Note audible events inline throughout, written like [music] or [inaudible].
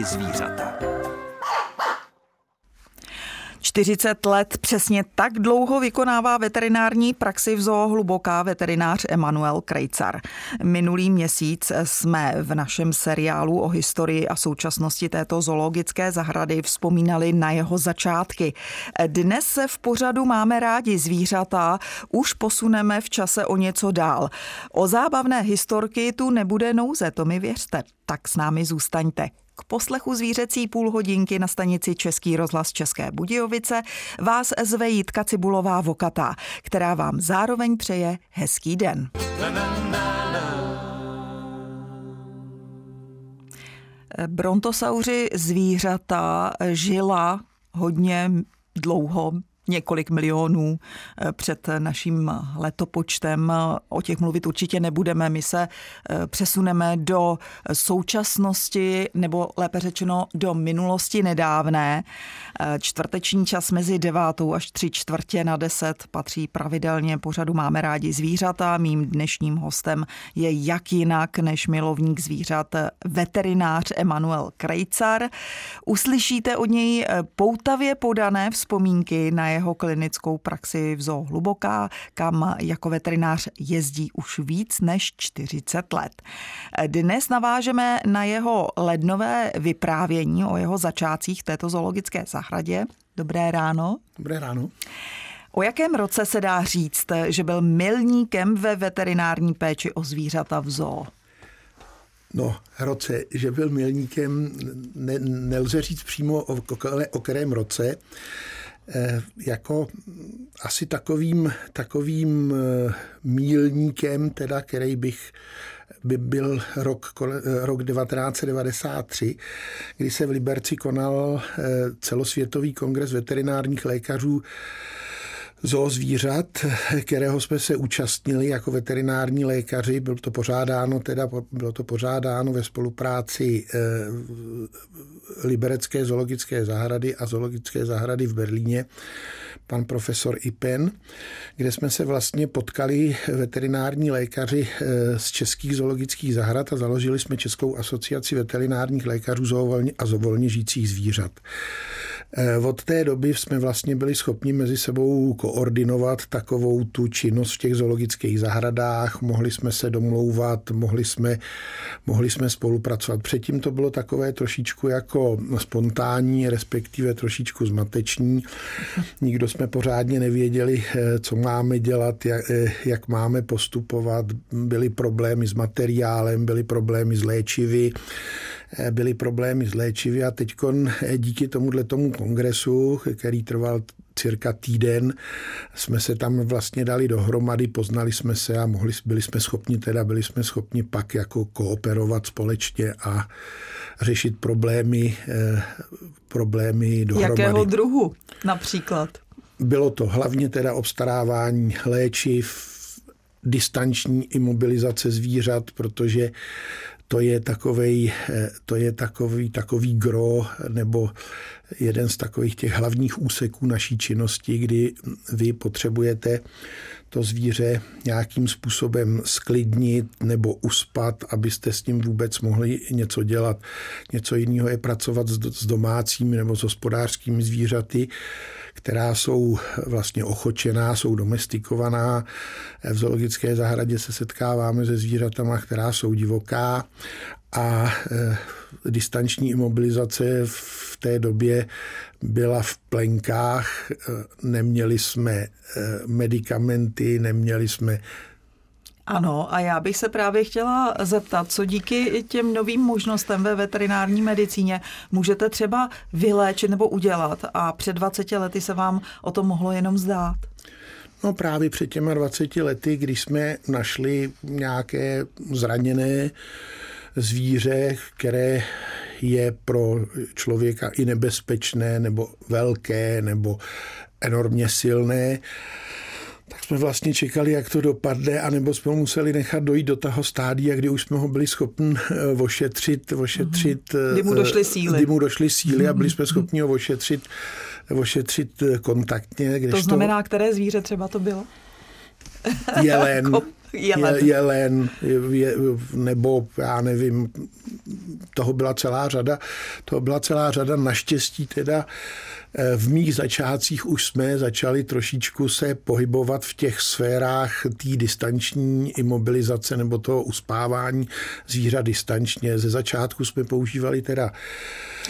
rádi zvířata. 40 let přesně tak dlouho vykonává veterinární praxi v zoo hluboká veterinář Emanuel Krejcar. Minulý měsíc jsme v našem seriálu o historii a současnosti této zoologické zahrady vzpomínali na jeho začátky. Dnes se v pořadu máme rádi zvířata, už posuneme v čase o něco dál. O zábavné historky tu nebude nouze, to mi věřte. Tak s námi zůstaňte. K poslechu zvířecí půl hodinky na stanici Český rozhlas České Budějovice vás zve Jitka Cibulová Vokatá, která vám zároveň přeje hezký den. Brontosauři zvířata žila hodně dlouho, několik milionů eh, před naším letopočtem. O těch mluvit určitě nebudeme. My se eh, přesuneme do současnosti, nebo lépe řečeno do minulosti nedávné. Eh, čtvrteční čas mezi devátou až tři čtvrtě na deset patří pravidelně pořadu Máme rádi zvířata. Mým dnešním hostem je jak jinak než milovník zvířat veterinář Emanuel Krejcar. Uslyšíte od něj poutavě podané vzpomínky na jeho klinickou praxi v Zoo Hluboká, kam jako veterinář jezdí už víc než 40 let. Dnes navážeme na jeho lednové vyprávění o jeho začátcích v této zoologické zahradě. Dobré ráno. Dobré ráno. O jakém roce se dá říct, že byl milníkem ve veterinární péči o zvířata v zoo? No, roce, že byl milníkem, ne, nelze říct přímo o, o kterém roce. Eh, jako asi takovým, takovým eh, mílníkem, teda, který bych by byl rok, eh, rok 1993, kdy se v Liberci konal celosvětový kongres veterinárních lékařů zoo zvířat, kterého jsme se účastnili jako veterinární lékaři. Bylo to pořádáno, teda bylo to pořádáno ve spolupráci eh, Liberecké zoologické zahrady a zoologické zahrady v Berlíně pan profesor Ipen, kde jsme se vlastně potkali veterinární lékaři eh, z českých zoologických zahrad a založili jsme Českou asociaci veterinárních lékařů a zovolně žijících zvířat. Eh, od té doby jsme vlastně byli schopni mezi sebou koordinovat takovou tu činnost v těch zoologických zahradách, mohli jsme se domlouvat, mohli jsme, mohli jsme spolupracovat. Předtím to bylo takové trošičku jako spontánní, respektive trošičku zmateční. Nikdo jsme pořádně nevěděli, eh, co máme dělat, jak, eh, jak máme postupovat. Byly problémy s materiálem, byly problémy s léčivy. Eh, byly problémy s léčivy a teď eh, díky tomuhle tomu kongresu, který trval cirka týden, jsme se tam vlastně dali dohromady, poznali jsme se a mohli, byli jsme schopni teda, byli jsme schopni pak jako kooperovat společně a řešit problémy, eh, problémy dohromady. Jakého druhu například? Bylo to hlavně teda obstarávání léčiv, distanční imobilizace zvířat, protože to je takový, eh, to je takový, takový gro nebo jeden z takových těch hlavních úseků naší činnosti, kdy vy potřebujete to zvíře nějakým způsobem sklidnit nebo uspat, abyste s ním vůbec mohli něco dělat. Něco jiného je pracovat s domácími nebo s hospodářskými zvířaty, která jsou vlastně ochočená, jsou domestikovaná. V zoologické zahradě se setkáváme se zvířatama, která jsou divoká a e, distanční imobilizace v té době byla v plenkách, e, neměli jsme e, medicamenty, neměli jsme ano, a já bych se právě chtěla zeptat, co díky těm novým možnostem ve veterinární medicíně můžete třeba vyléčit nebo udělat a před 20 lety se vám o tom mohlo jenom zdát? No právě před těma 20 lety, když jsme našli nějaké zraněné zvíře, které je pro člověka i nebezpečné, nebo velké, nebo enormně silné, jsme vlastně čekali, jak to dopadne, anebo jsme ho museli nechat dojít do toho stádia, kdy už jsme ho byli schopni eh, ošetřit, ošetřit mhm. kdy mu došly síly. Kdy mu došly síly a byli jsme schopni ho ošetřit, ošetřit kontaktně. to znamená, to... které zvíře třeba to bylo? [laughs] Jelen, jelen, je, jelen je, nebo já nevím, toho byla celá řada, toho byla celá řada, naštěstí teda Eh, v mých začátcích už jsme začali trošičku se pohybovat v těch sférách té distanční imobilizace nebo toho uspávání zvířat distančně. Ze začátku jsme používali teda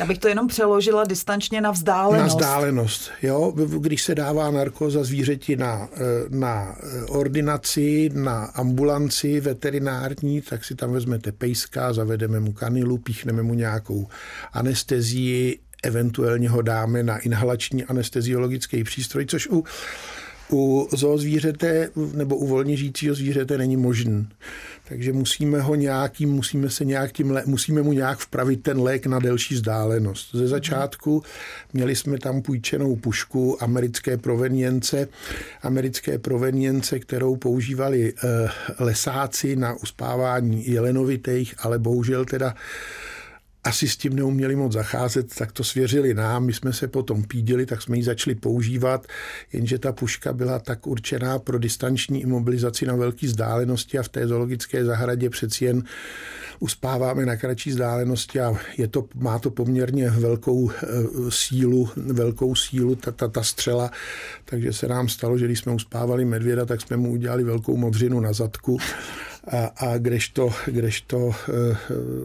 Abych to jenom přeložila distančně na vzdálenost. Na vzdálenost, jo. Když se dává narkoza zvířeti na, na ordinaci, na ambulanci veterinární, tak si tam vezmete pejska, zavedeme mu kanilu, píchneme mu nějakou anestezii, eventuálně ho dáme na inhalační anesteziologický přístroj, což u, u zoozvířete nebo u volně žijícího zvířete není možný. Takže musíme ho nějakým, musíme se nějak tím, musíme mu nějak vpravit ten lék na delší vzdálenost. Ze začátku měli jsme tam půjčenou pušku americké provenience, americké provenience, kterou používali eh, lesáci na uspávání jelenovitých, ale bohužel teda asi s tím neuměli moc zacházet, tak to svěřili nám, my jsme se potom pídili, tak jsme ji začali používat, jenže ta puška byla tak určená pro distanční imobilizaci na velké vzdálenosti a v té zoologické zahradě přeci jen uspáváme na kratší vzdálenosti a je to, má to poměrně velkou eh, sílu, velkou sílu ta, ta, ta střela, takže se nám stalo, že když jsme uspávali medvěda, tak jsme mu udělali velkou modřinu na zadku a, a kdežto, kdežto... Uh,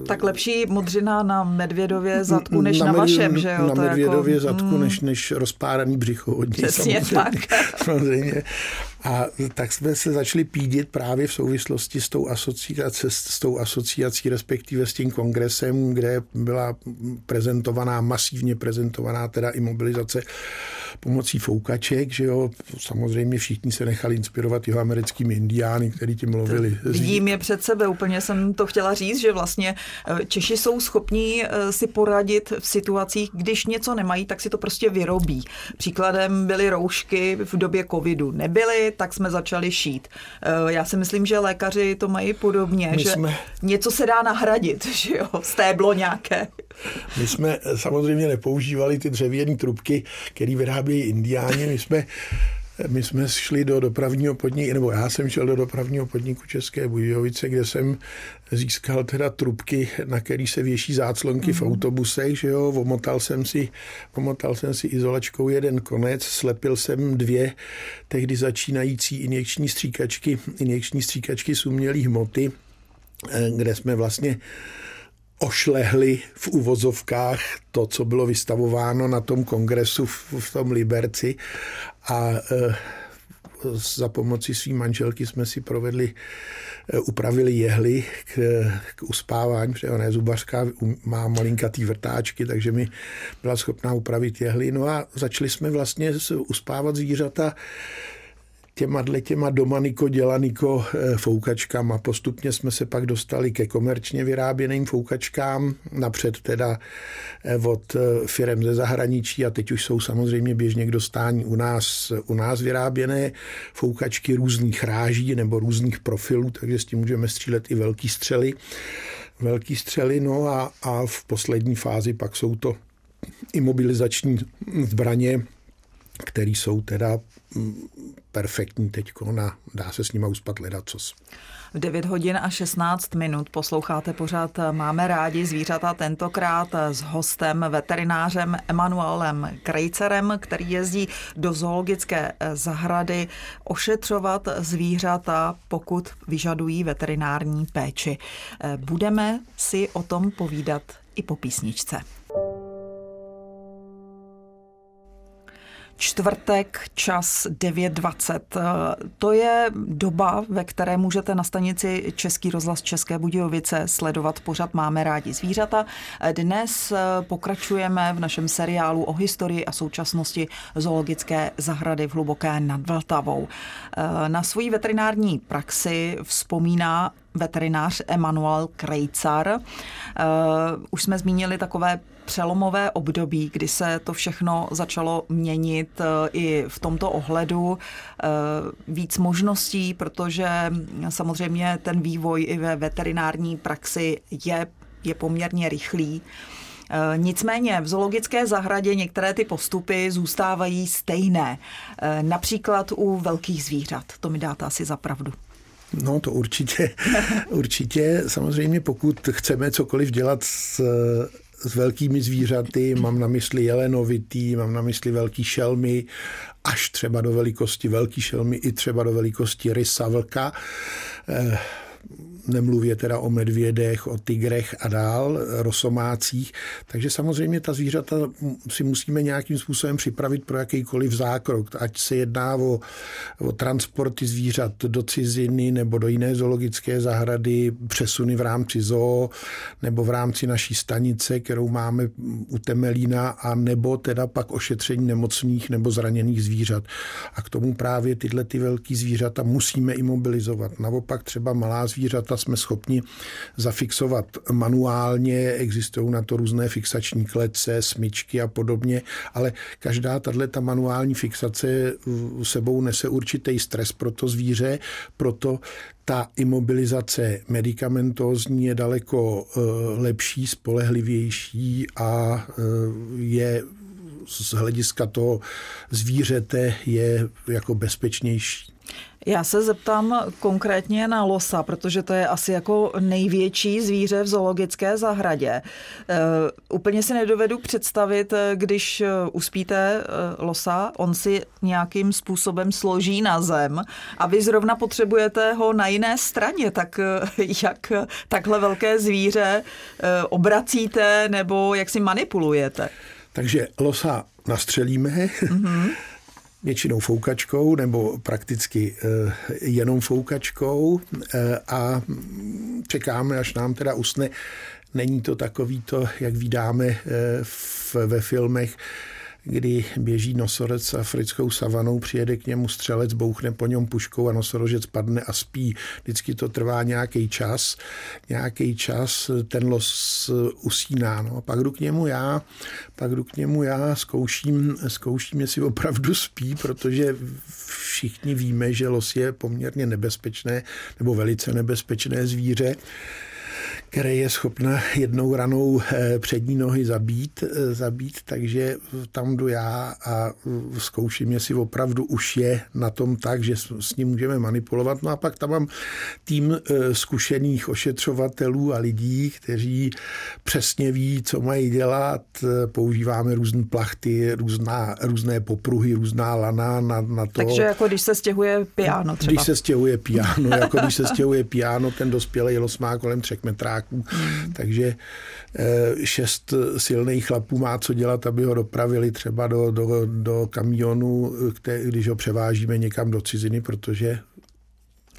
tak lepší modřina na medvědově zadku, než na, na vašem, že jo? Na to medvědově jako, zadku, mm, než, než rozpáraný břicho od něj, Přesně samozřejmě. tak. [laughs] samozřejmě. A tak jsme se začali pídit právě v souvislosti s tou, asociací, s tou asociací, respektive s tím kongresem, kde byla prezentovaná, masivně prezentovaná teda imobilizace pomocí foukaček, že jo, samozřejmě všichni se nechali inspirovat jeho americkými indiány, který tím mluvili. Vidím je před sebe, úplně jsem to chtěla říct, že vlastně eh, Češi jsou schopní eh, si poradit v situacích, když něco nemají, tak si to prostě vyrobí. Příkladem byly roušky v době covidu. Nebyly, tak jsme začali šít. Eh, já si myslím, že lékaři to mají podobně, My že jsme... něco se dá nahradit, [laughs] že jo, stéblo nějaké. My jsme samozřejmě nepoužívali ty dřevěné trubky, které vyrábějí indiáni. My jsme my jsme šli do dopravního podniku, nebo já jsem šel do dopravního podniku České Budějovice, kde jsem získal teda trubky, na který se věší záclonky mm. v mhm. autobusech, že jo, omotal jsem si, omotal jsem si izolačkou jeden konec, slepil jsem dvě tehdy začínající injekční stříkačky, injekční stříkačky z umělý hmoty, eh, kde jsme vlastně ošlehli v uvozovkách to, co bylo vystavováno na tom kongresu v, v tom Liberci a e, za pomoci své manželky jsme si provedli, e, upravili jehly k, k uspávání, protože ona je zubařka, má malinkatý vrtáčky, takže mi byla schopná upravit jehly. No a začali jsme vlastně uspávat zvířata těma, těma domaniko dělaniko eh, foukačkama. Postupně jsme se pak dostali ke komerčně vyráběným foukačkám, napřed teda eh, od eh, firem ze zahraničí a teď už jsou samozřejmě běžně k dostání u nás, u nás vyráběné foukačky různých ráží nebo různých profilů, takže s tím můžeme střílet i velký střely. Velký střely, no a, a v poslední fázi pak jsou to imobilizační zbraně, které jsou teda mm, perfektní teď a dá se s nima uspat ledacos. V 9 hodin a 16 minut posloucháte pořád Máme rádi zvířata tentokrát s hostem, veterinářem Emanuelem Krejcerem, který jezdí do zoologické zahrady ošetřovat zvířata, pokud vyžadují veterinární péči. Budeme si o tom povídat i po písničce. Čtvrtek, čas 9.20. To je doba, ve které můžete na stanici Český rozhlas České Budějovice sledovat pořad Máme rádi zvířata. Dnes pokračujeme v našem seriálu o historii a současnosti zoologické zahrady v Hluboké nad Vltavou. Na svoji veterinární praxi vzpomíná veterinář Emanuel Krejcar. Už jsme zmínili takové přelomové období, kdy se to všechno začalo měnit eh, i v tomto ohledu. Eh, víc možností, protože samozřejmě ten vývoj i ve veterinární praxi je, je poměrně rychlý. Eh, nicméně v zoologické zahradě některé ty postupy zůstávají stejné. Například u velkých zvířat. To mi dáte asi za pravdu. No to určitě, [laughs] určitě. Samozřejmě pokud chceme cokoliv dělat s, s velkými zvířaty, mám na mysli jelenovitý, mám na mysli velký šelmy, až třeba do velikosti velký šelmy, i třeba do velikosti rysa, vlka, eh, nemluvě teda o medvědech, o tigrech a dál, rosomácích. Takže samozřejmě ta zvířata si musíme nějakým způsobem připravit pro jakýkoliv zákrok, ať se jedná o, o transporty zvířat do ciziny nebo do jiné zoologické zahrady, přesuny v rámci zoo nebo v rámci naší stanice, kterou máme u Temelína, a nebo teda pak ošetření nemocných nebo zraněných zvířat. A k tomu právě tyhle ty velký zvířata musíme imobilizovat. Naopak třeba malá zvířata auta jsme schopni zafixovat manuálně, existují na to různé fixační klece, smyčky a podobně, ale každá tato manuální fixace sebou nese určitý stres pro to zvíře, proto ta imobilizace medicamentózní je daleko eh, lepší, spolehlivější a eh, je z hlediska toho zvířete je jako bezpečnější. Já se zeptám konkrétně na losa, protože to je asi jako největší zvíře v zoologické zahradě. E, úplně si nedovedu představit, když uspíte losa, on si nějakým způsobem složí na zem a vy zrovna potřebujete ho na jiné straně, tak jak takhle velké zvíře obracíte nebo jak si manipulujete? Takže losa nastřelíme, mm-hmm většinou foukačkou nebo prakticky eh, jenom foukačkou eh, a čekáme, až nám teda usne. Není to takový to, jak vydáme eh, ve filmech, kdy běží nosorec africkou savanou, přijede k němu střelec, bouchne po něm puškou a nosorožec padne a spí. Vždycky to trvá nějaký čas, nějaký čas ten los usíná. No. Pak jdu k němu já, pak jdu k němu já, zkouším, zkouším, jestli opravdu spí, protože všichni víme, že los je poměrně nebezpečné nebo velice nebezpečné zvíře které je schopna jednou ranou eh, přední nohy zabít, eh, zabít, takže tam jdu já a eh, zkouším, jestli opravdu už je na tom tak, že s ním můžeme manipulovat. No a pak tam mám tým zkušených ošetřovatelů a lidí, kteří přesně ví, co mají dělat. Používáme různé plachty, různá, různé popruhy, různá lana na, na to. Takže jako když se stěhuje piano třeba. Když se stěhuje piano, jako když se stěhuje piano, ten dospělý los má kolem třech metráků vojáků. Hmm. Takže eh, šest silných chlapů má co dělat, aby ho dopravili třeba do, do, do kamionu, když ho převážíme někam do ciziny, protože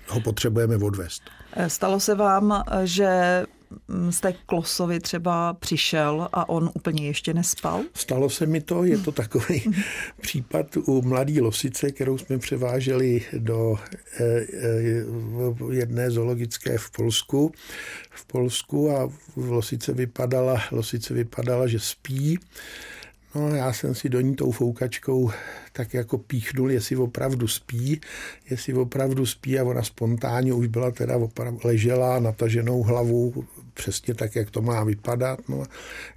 ho potřebujeme odvést. Stalo se vám, že jste Klosovi třeba přišel a on úplně ještě nespal? Stalo se mi to, je to takový [laughs] případ u mladé losice, kterou jsme převáželi do eh, eh, jedné zoologické v Polsku. V Polsku a losice vypadala, losice vypadala, že spí. No, já jsem si do ní tou foukačkou tak jako píchnul, jestli opravdu spí, jestli opravdu spí a ona spontánně už byla teda opravdu ležela nataženou hlavu přesně tak, jak to má vypadat. No,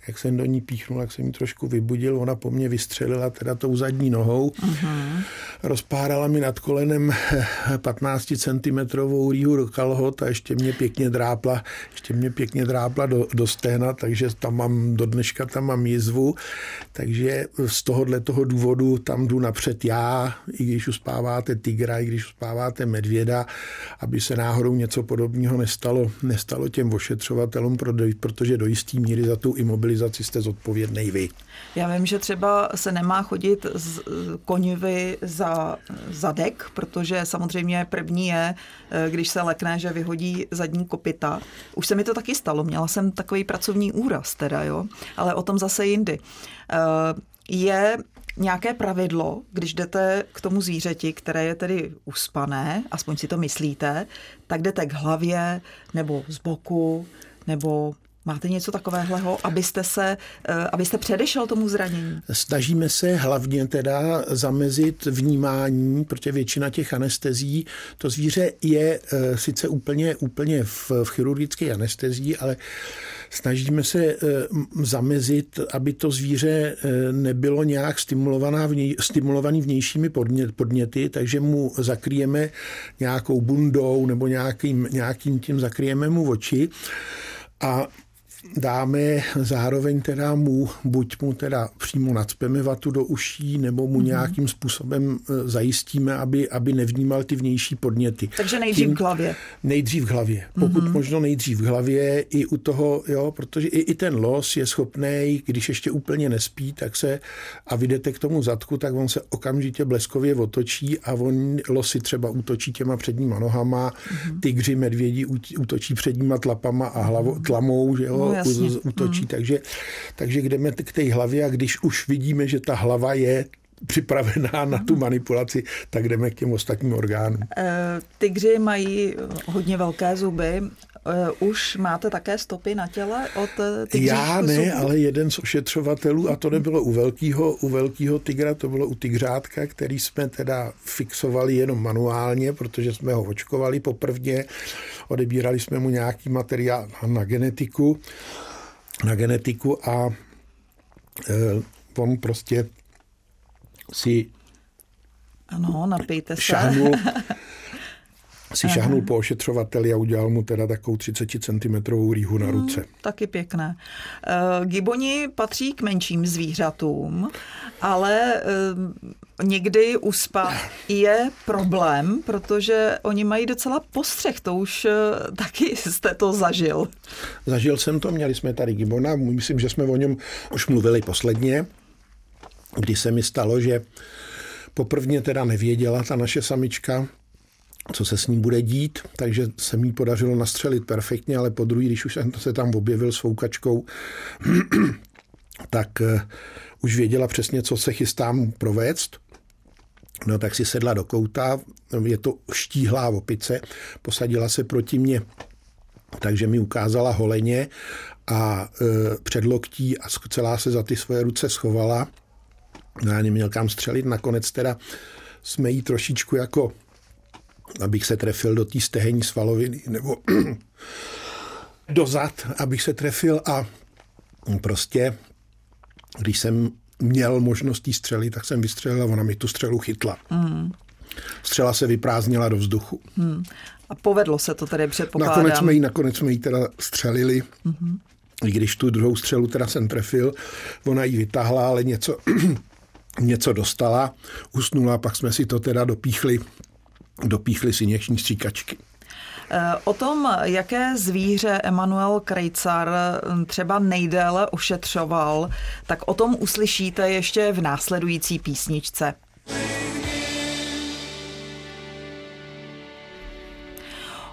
jak jsem do ní píchnul, jak jsem ji trošku vybudil, ona po mně vystřelila teda tou zadní nohou, uh-huh. rozpárala mi nad kolenem [laughs] 15 cm rýhu do kalhot a ještě mě pěkně drápla, ještě mě pěkně drápla do, do stehna, takže tam mám, do dneška tam mám jizvu, takže z tohohle toho důvodu tam jdu napřed já, i když uspáváte tigra, i když uspáváte medvěda, aby se náhodou něco podobného nestalo, nestalo těm ošetřovatelům, protože do jistý míry za tu imobilizaci jste zodpovědný vy. Já vím, že třeba se nemá chodit z konivy za zadek, protože samozřejmě první je, eh, když se lekne, že vyhodí zadní kopita. Už se mi to taky stalo, měla jsem takový pracovní úraz teda, jo, ale o tom zase jindy. Eh, je nějaké pravidlo, když jdete k tomu zvířeti, které je tedy uspané, aspoň si to myslíte, tak jdete k hlavě nebo z boku nebo Máte něco takového, abyste se, eh, abyste předešel tomu zranění? Snažíme se hlavně teda zamezit vnímání, protože většina těch anestezí, to zvíře je eh, sice úplně, úplně v, v chirurgické anestezii, ale snažíme se eh, zamezit, aby to zvíře nebylo nějak stimulovaná vněj, stimulovaný vnějšími podněty, takže mu zakryjeme nějakou bundou nebo nějakým, nějakým tím zakryjeme mu oči. A dáme zároveň teda mu, buď mu teda přímo nadspeme vatu do uší, nebo mu mm-hmm. nějakým způsobem e, zajistíme, aby, aby nevnímal ty vnější podněty. Takže nejdřív Tím, v hlavě. Nejdřív v hlavě. Pokud mm-hmm. možno nejdřív v hlavě i u toho, jo, protože i, i ten los je schopný, když ještě úplně nespí, tak se a vyjdete k tomu zadku, tak on se okamžitě bleskově otočí a on losy třeba útočí těma předníma nohama, mm-hmm. tygři, medvědi útočí předníma tlapama a hlavo, tlamou, že jo, no, útočí. Hmm. Takže, takže jdeme k té hlavě a když už vidíme, že ta hlava je připravená na tu manipulaci, tak jdeme k těm ostatním orgánům. E, tygři mají hodně velké zuby. E, už máte také stopy na těle od tygřích Já ne, zubů? ale jeden z ošetřovatelů, a to nebylo u velkého, u velkého tygra, to bylo u tygřátka, který jsme teda fixovali jenom manuálně, protože jsme ho očkovali poprvně, odebírali jsme mu nějaký materiál na genetiku, na genetiku a e, on prostě si ano, napijte se. Šahnul, [laughs] si Aha. šahnul po ošetřovateli a udělal mu teda takovou 30 cm rýhu na hmm, ruce. Hmm, taky pěkné. Uh, giboni patří k menším zvířatům, ale uh, někdy uspa [laughs] je problém, protože oni mají docela postřeh, to už uh, taky jste to zažil. Zažil jsem to, měli jsme tady gibona, myslím, že jsme o něm už mluvili posledně, kdy se mi stalo, že poprvně teda nevěděla ta naše samička, co se s ní bude dít, takže se mi podařilo nastřelit perfektně, ale po druhý, když už jsem se tam objevil s foukačkou, [clears throat] tak uh, už věděla přesně, co se chystám provést. No tak si sedla do kouta, je to štíhlá opice, posadila se proti mně, takže mi ukázala holeně a e, předloktí a celá se za ty svoje ruce schovala. No já neměl kam střelit, nakonec teda jsme jí trošičku jako abych se trefil do té stehenní svaloviny nebo [clears throat] dozad, abych se trefil a prostě, když jsem měl možnost jí střelit, tak jsem vystřelil a ona mi tu střelu chytla. Mm. Střela se vyprázdnila do vzduchu. Mm. A povedlo se to tedy předpokládám. Nakonec jsme jí, nakonec jsme jí teda střelili. Mm-hmm. I když tu druhou střelu teda jsem trefil, ona ji vytáhla, ale něco, [clears throat] něco dostala, usnula, pak jsme si to teda dopíchli dopíchli si něční stříkačky. Eh, o tom, jaké zvíře Emanuel Krejcar hm, třeba nejdéle ošetřoval, tak o tom uslyšíte ještě v následující písničce.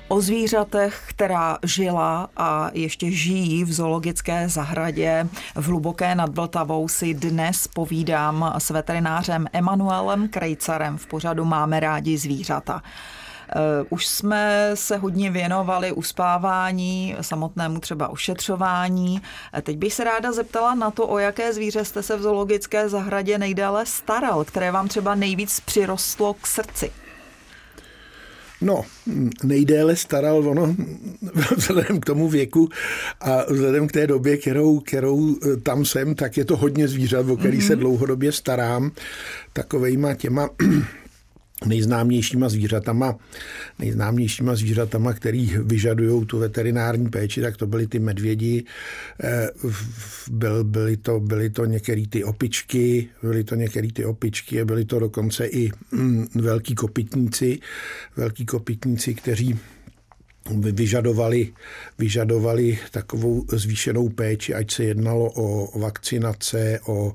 O zvířatech, která žila a ještě žijí v zoologické zahradě v Hluboké nad Vltavou si dnes povídám s veterinářem Emanuelem Krejcarem v pořadu Máme rádi zvířata. Eh, už jsme se hodně věnovali uspávání, samotnému třeba ošetřování. Eh, teď bych se ráda zeptala na to, o jaké zvíře jste se v zoologické zahradě nejdále staral, které vám třeba nejvíc přirostlo k srdci. No, nejdéle staral ono vzhledem k tomu věku a vzhledem k té době, kterou, kterou eh, tam jsem, tak je to hodně zvířat, o který mm-hmm. se mhm. dlouhodobě starám. Takovejma těma nejznámějšíma zvířatama, nejznámějšíma zvířatama, který vyžadují tu veterinární péči, tak to byly ty medvědi, eh, byl, byly, to, byly to některé ty opičky, byly to některé ty opičky, byly to dokonce i mm, velký kopytníci, velký kopytníci, kteří vyžadovali, vyžadovali takovou zvýšenou péči, ať se jednalo o vakcinace, o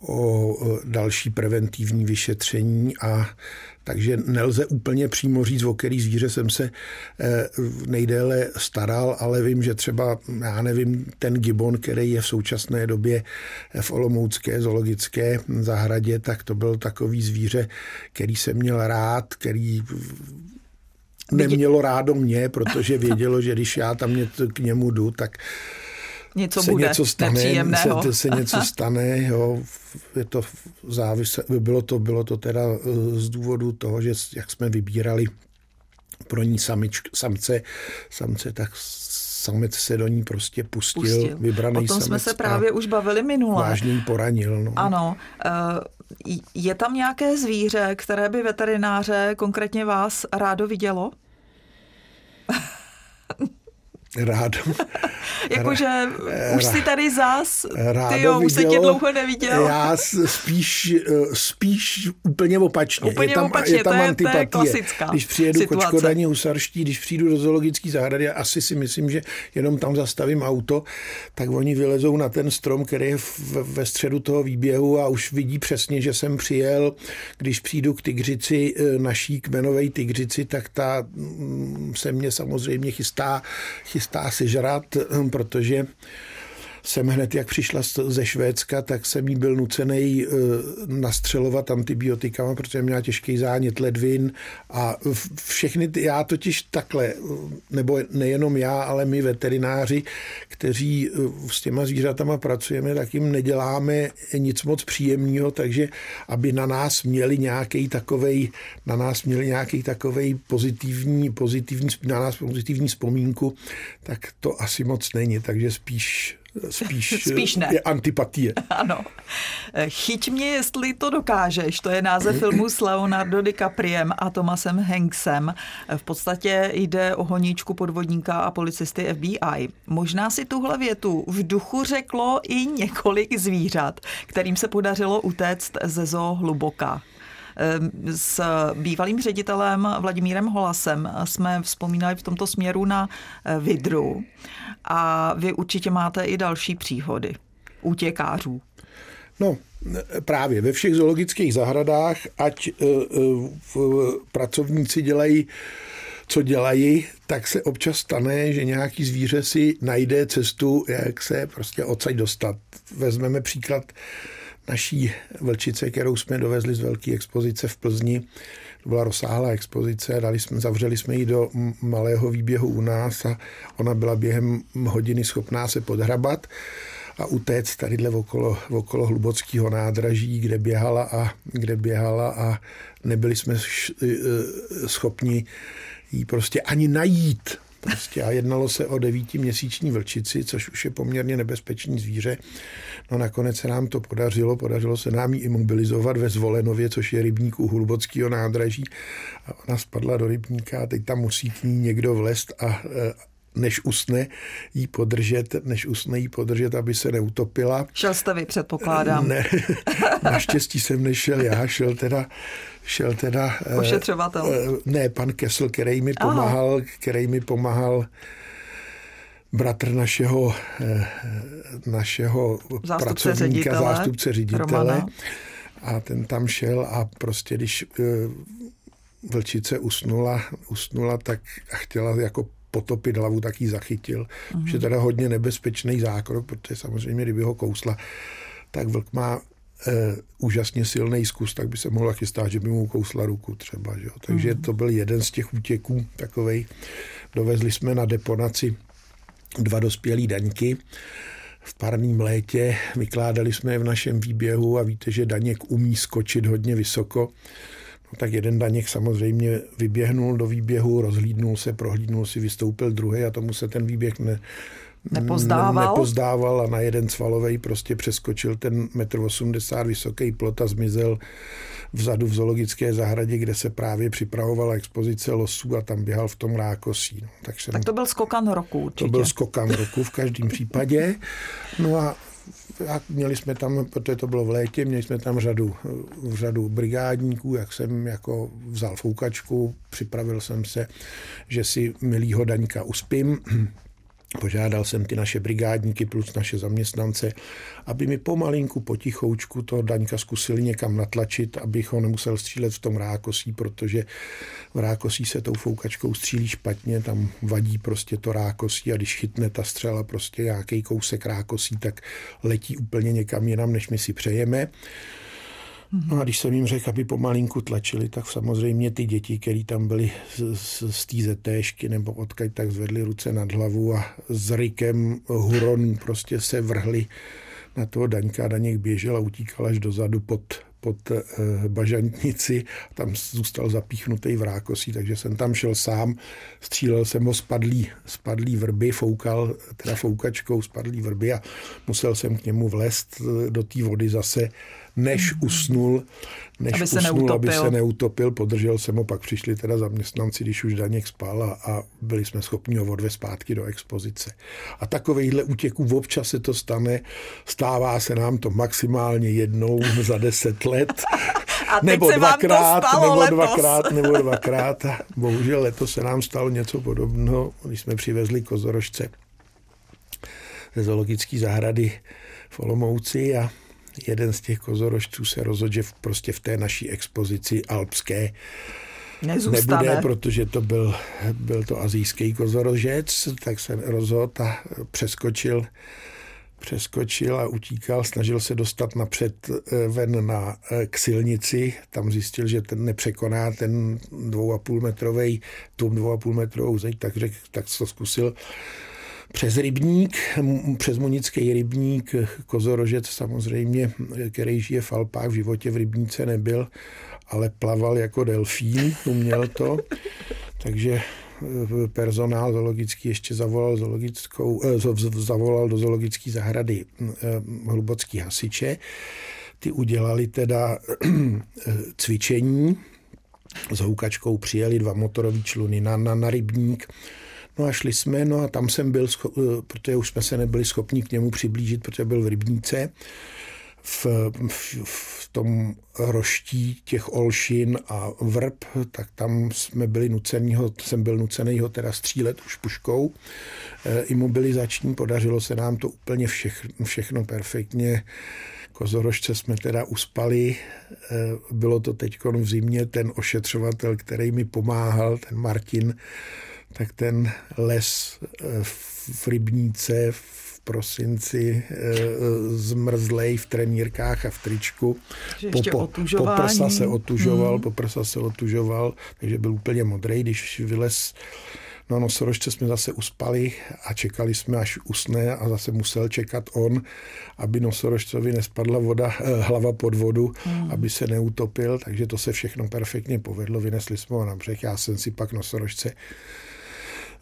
o další preventivní vyšetření a takže nelze úplně přímo říct, o který zvíře jsem se eh, nejdéle staral, ale vím, že třeba, já nevím, ten gibon, který je v současné době v Olomoucké zoologické zahradě, tak to byl takový zvíře, který jsem měl rád, který nemělo rádo mě, protože vědělo, že když já tam k němu jdu, tak něco se bude něco stane, nepříjemného. Se, se něco [laughs] stane, jo, je to závis, bylo to, bylo to teda eh, z důvodu toho, že jak jsme vybírali pro ní samič, samce, samce, tak samec se do ní prostě pustil, pustil. vybraný O tom jsme se právě už bavili minule. Vážně jí poranil. No. Ano. Eh, je tam nějaké zvíře, které by veterináře, konkrétně vás, rádo vidělo? [laughs] Rád. [laughs] Jakože už si tady zás, ty jo, už se tě dlouho neviděl. Já spíš, eh, spíš úplně opačně. Úplně je tam, opačně, je tam to je. To je klasická Když přijedu situace. kočkodaní husarští, když přijdu do zoologické zahrady, asi si myslím, že jenom tam zastavím auto, tak oni vylezou na ten strom, který je v, ve středu toho výběhu a už vidí přesně, že jsem přijel. Když přijdu k tygřici, eh, naší kmenové tygřici, tak ta mm, se mě samozřejmě chystá, chystá sežrat, hm, protože jsem hned, jak přišla ze Švédska, tak jsem jí byl nucený nastřelovat antibiotikama, protože měla těžký zánět ledvin a všechny, ty, já totiž takhle, nebo nejenom já, ale my veterináři, kteří s těma zvířatama pracujeme, tak jim neděláme nic moc příjemného, takže aby na nás měli nějaký takovej, na nás měli nějaký takovej pozitivní, pozitivní, na nás pozitivní vzpomínku, tak to asi moc není, takže spíš spíš, [laughs] spíš ne. je antipatie. [laughs] Ano. Chyť mě, jestli to dokážeš. To je název filmu s Leonardo DiCapriem a Thomasem Hanksem. V podstatě jde o honíčku podvodníka a policisty FBI. Možná si tuhle větu v duchu řeklo i několik zvířat, kterým se podařilo utéct ze zoo hluboka. S bývalým ředitelem Vladimírem Holasem jsme vzpomínali v tomto směru na Vidru a vy určitě máte i další příhody útěkářů. No, právě ve všech zoologických zahradách, ať pracovníci dělají co dělají, tak se občas stane, že nějaký zvíře si najde cestu, jak se prostě odsaď dostat. Vezmeme příklad naší vlčice, kterou jsme dovezli z velké expozice v Plzni. To byla rozsáhlá expozice, dali jsme, zavřeli jsme ji do malého výběhu u nás a ona byla během hodiny schopná se podhrabat a utéct tadyhle okolo, okolo hlubockého nádraží, kde běhala a, kde běhala a nebyli jsme schopni jí prostě ani najít. Prostě a jednalo se o devítiměsíční vlčici, což už je poměrně nebezpečný zvíře. No nakonec se nám to podařilo, podařilo se nám ji imobilizovat ve Zvolenově, což je rybník u Hlubockého nádraží. A ona spadla do rybníka a teď tam musí k ní někdo vlest a než usne jí podržet, než usne jí podržet, aby se neutopila. Šel jste vy, předpokládám. Ne, [laughs] naštěstí jsem nešel já, šel teda šel teda... Ošetřovatel. Ne, pan Kessel, který mi pomáhal, Aha. který mi pomáhal bratr našeho, našeho zástupce pracovníka, ředitele, zástupce ředitele. Romana. A ten tam šel a prostě, když vlčice usnula, usnula tak a chtěla jako potopit hlavu, tak ji zachytil. Mm-hmm. Že teda hodně nebezpečný zákrok, protože samozřejmě, kdyby ho kousla, tak vlk má e, úžasně silný zkus, tak by se mohla chystat, že by mu kousla ruku třeba. Že? Takže mm-hmm. to byl jeden z těch útěků takovej. Dovezli jsme na deponaci dva dospělý daňky v parném létě. Vykládali jsme je v našem výběhu a víte, že daněk umí skočit hodně vysoko. No, tak jeden daněk samozřejmě vyběhnul do výběhu, rozhlídnul se, prohlídnul si, vystoupil druhý a tomu se ten výběh ne, nepozdával. nepozdával a na jeden svalovej prostě přeskočil ten 1,80 m vysoký plot a zmizel vzadu v zoologické zahradě, kde se právě připravovala expozice losů a tam běhal v tom rákosí. No, tak, jsem, tak to byl skokan roku určitě. To byl skokan roku v každém případě. No a a měli jsme tam, protože to bylo v létě, měli jsme tam řadu, řadu brigádníků, jak jsem jako vzal foukačku, připravil jsem se, že si milýho Daňka uspím, Požádal jsem ty naše brigádníky plus naše zaměstnance, aby mi pomalinku, potichoučku toho Daňka zkusili někam natlačit, abych ho nemusel střílet v tom rákosí, protože v rákosí se tou foukačkou střílí špatně, tam vadí prostě to rákosí a když chytne ta střela prostě nějaký kousek rákosí, tak letí úplně někam jinam, než my si přejeme. No a když jsem jim řekl, aby pomalinku tlačili, tak samozřejmě ty děti, které tam byly z, z, z té zetéšky nebo odkaď, tak zvedli ruce nad hlavu a s rikem huronů prostě se vrhli na toho Daňka. Daněk běžel a utíkal až dozadu pod, pod eh, bažantnici. Tam zůstal zapíchnutý v rákosí, takže jsem tam šel sám, střílel jsem ho spadlý, spadlý vrby, foukal teda foukačkou spadlý vrby a musel jsem k němu vlést eh, do té vody zase než usnul, než aby se usnul, neutopil. aby se neutopil. Podržel jsem ho, pak přišli teda zaměstnanci, když už Daněk spal a, a byli jsme schopni ho odvést zpátky do expozice. A takovýchhle útěků občas se to stane, stává se nám to maximálně jednou za deset let. [laughs] A nebo se dvakrát, vám to stalo nebo letos. dvakrát, nebo [laughs] dvakrát. Bohužel letos se nám stalo něco podobného, když jsme přivezli kozorožce ze zoologické zahrady v Olomouci a jeden z těch kozorožců se rozhodl, že v, prostě v té naší expozici alpské Nezůstane. nebude, protože to byl, byl to azijský kozorožec, tak se rozhodl a přeskočil přeskočil a utíkal, snažil se dostat napřed eh, ven na, eh, k silnici, tam zjistil, že ten nepřekoná ten dvou a půl metrový, tu dvou a půl metrovou zeď, tak, řek, tak to zkusil přes rybník, přes munický rybník, kozorožec samozřejmě, který žije v Alpách, v životě v rybníce nebyl, ale plaval jako delfín, uměl to, takže personál zoologický ještě zavolal, zoologickou, zavolal do zoologické zahrady hlubocký hasiče. Ty udělali teda cvičení, s houkačkou přijeli dva motorové čluny na, na, na rybník, No a šli jsme, no a tam jsem byl, protože už jsme se nebyli schopni k němu přiblížit, protože byl v rybníce, v, v, v tom roští těch olšin a vrb, tak tam jsme byli nucený jsem byl nucený ho teda střílet už puškou e, imobilizační, podařilo se nám to úplně všechno, všechno perfektně. Kozorožce jsme teda uspali, bylo to teď v zimě, ten ošetřovatel, který mi pomáhal, ten Martin, tak ten les v Rybníce v prosinci zmrzlej v trenírkách a v tričku. Po, po, poprsa se otužoval, hmm. poprsa se otužoval, takže byl úplně modrý, když vylez No nosorožce jsme zase uspali a čekali jsme, až usne a zase musel čekat on, aby nosorožcovi nespadla voda, hlava pod vodu, hmm. aby se neutopil, takže to se všechno perfektně povedlo, vynesli jsme ho na břeh, já jsem si pak nosorožce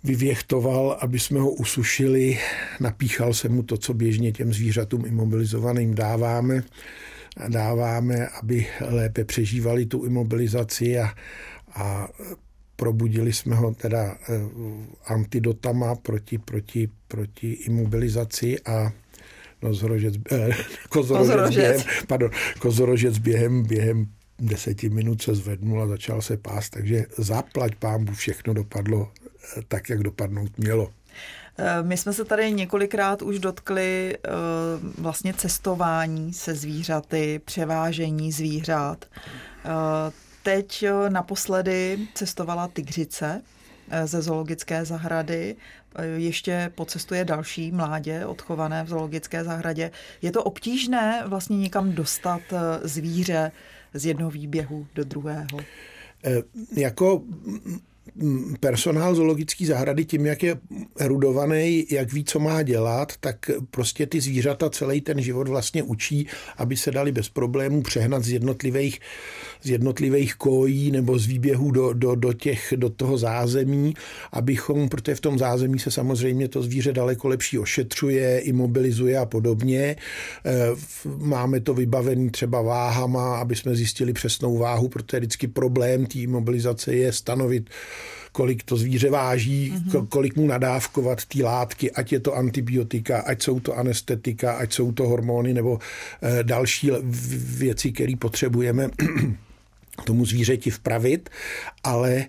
vyvěchtoval, aby jsme ho usušili, napíchal jsem mu to, co běžně těm zvířatům imobilizovaným dáváme, dáváme, aby lépe přežívali tu imobilizaci a, a probudili jsme ho teda antidotama proti, proti, proti imobilizaci a kozorožec, eh, [laughs] kozorožec, kozorožec. Během, pardon, kozorožec během, během deseti minut se zvednul a začal se pást, takže zaplať pámbu všechno dopadlo tak, jak dopadnout mělo. My jsme se tady několikrát už dotkli vlastně cestování se zvířaty, převážení zvířat. Teď naposledy cestovala tygřice ze zoologické zahrady. Ještě pocestuje další mládě odchované v zoologické zahradě. Je to obtížné vlastně někam dostat zvíře z jednoho výběhu do druhého? Jako personál zoologické zahrady tím, jak je erudovaný, jak ví, co má dělat, tak prostě ty zvířata celý ten život vlastně učí, aby se dali bez problémů přehnat z jednotlivých, z jednotlivých kojí nebo z výběhů do, do, do, těch, do toho zázemí, abychom, protože v tom zázemí se samozřejmě to zvíře daleko lepší ošetřuje, imobilizuje a podobně. Máme to vybavené třeba váhama, aby jsme zjistili přesnou váhu, protože vždycky problém té imobilizace je stanovit kolik to zvíře váží, mm-hmm. kolik mu nadávkovat ty látky, ať je to antibiotika, ať jsou to anestetika, ať jsou to hormony nebo e, další věci, které potřebujeme tomu zvířeti vpravit, ale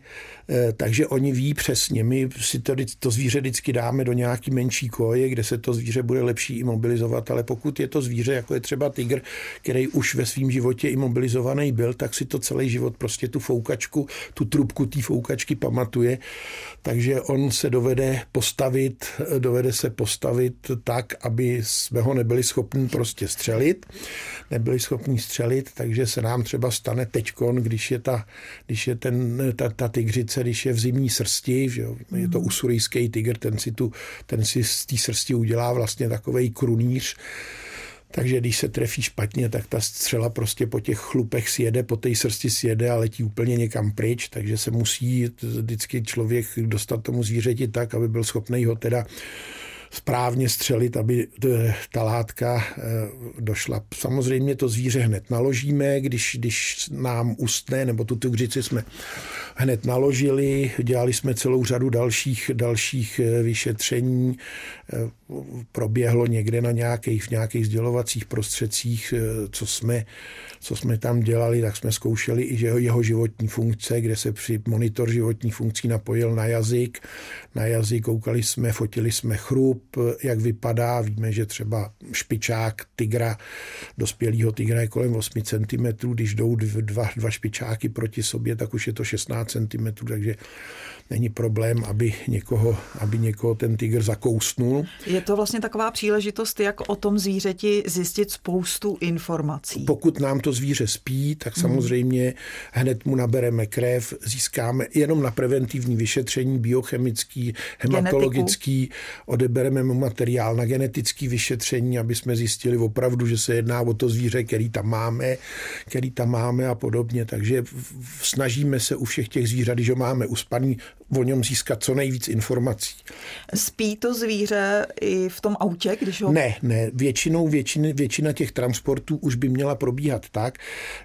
takže oni ví přesně, my si to, to zvíře vždycky dáme do nějaký menší koje, kde se to zvíře bude lepší imobilizovat, ale pokud je to zvíře, jako je třeba tygr, který už ve svém životě imobilizovaný byl, tak si to celý život prostě tu foukačku, tu trubku té foukačky pamatuje, takže on se dovede postavit, dovede se postavit tak, aby jsme ho nebyli schopni prostě střelit, nebyli schopni střelit, takže se nám třeba stane teďkon, když je ta, když je ten, ta, ta tygřice, když je v zimní srsti, že jo, je to mhm. usurijský tygr, ten si, tu, ten si z té srsti udělá vlastně takovej krunýř, takže když se trefí špatně, tak ta střela prostě po těch chlupech sjede, po té srsti sjede a letí úplně někam pryč, takže se musí vždycky člověk dostat tomu zvířeti tak, aby byl schopný ho teda správně střelit, aby ta látka eh, došla. Samozřejmě to zvíře hned naložíme, když, když nám ustne, nebo tu tygřici jsme hned naložili, dělali jsme celou řadu dalších, dalších eh, vyšetření, eh, proběhlo někde na nějakých, v nějakých sdělovacích prostředcích, co jsme, co jsme tam dělali, tak jsme zkoušeli i jeho, jeho životní funkce, kde se při monitor životních funkcí napojil na jazyk. Na jazyk koukali jsme, fotili jsme chrup, jak vypadá. Víme, že třeba špičák tygra, dospělého tygra je kolem 8 cm. Když jdou dva, dva špičáky proti sobě, tak už je to 16 cm, takže není problém, aby někoho, aby někoho ten tygr zakousnul. Je to vlastně taková příležitost, jak o tom zvířeti zjistit spoustu informací. Pokud nám to zvíře spí, tak mhm. samozřejmě hned mu nabereme krev, získáme jenom na preventivní vyšetření biochemický, hematologický, Genetiku. odebereme mu materiál na genetické vyšetření, aby jsme zjistili opravdu, že se jedná o to zvíře, který tam máme, který tam máme a podobně. Takže snažíme se u všech těch zvířat, když ho máme uspaný, o něm získat co nejvíc informací. Spí to zvíře i v tom autě, když ho... Ne, ne. Většinou většiny, většina těch transportů už by měla probíhat tak,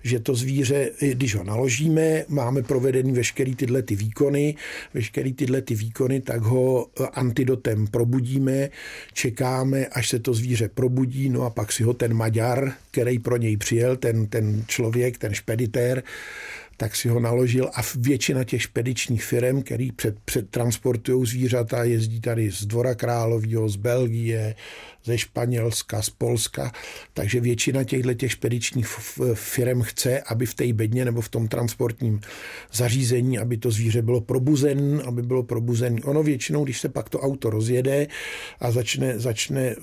že to zvíře, když ho naložíme, máme provedený veškerý tyhle ty výkony, veškerý tyhle ty výkony, tak ho antidotem probudíme, čekáme, až se to zvíře probudí, no a pak si ho ten Maďar, který pro něj přijel, ten, ten člověk, ten špeditér, tak si ho naložil a většina těch špedičních firm, který před, předtransportují zvířata, jezdí tady z Dvora Králového, z Belgie, ze Španělska, z Polska, takže většina těchto těch špedičních firm chce, aby v té bedně nebo v tom transportním zařízení, aby to zvíře bylo probuzen, aby bylo probuzen. Ono většinou, když se pak to auto rozjede a začne, začne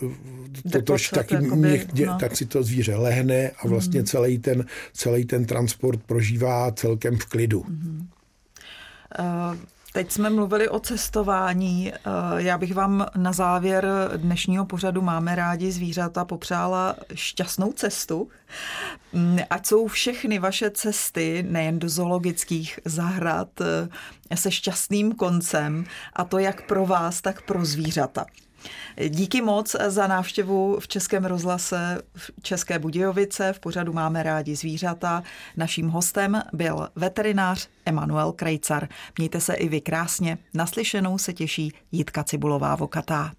to troš, taky, jakoby, no. tak si to zvíře lehne a vlastně mm. celý, ten, celý ten transport prožívá celkem v klidu. Mm. Uh, Teď jsme mluvili o cestování. Eh, já bych vám na závěr dnešního pořadu Máme rádi zvířata popřála šťastnou cestu. Mm, ať jsou všechny vaše cesty, nejen do zoologických zahrad, eh, se šťastným koncem, a to jak pro vás, tak pro zvířata. Díky moc za návštěvu v Českém rozhlase v České Budějovice. V pořadu máme rádi zvířata. Naším hostem byl veterinář Emanuel Krejcar. Mějte se i vy krásně. Naslyšenou se těší Jitka Cibulová Vokatá.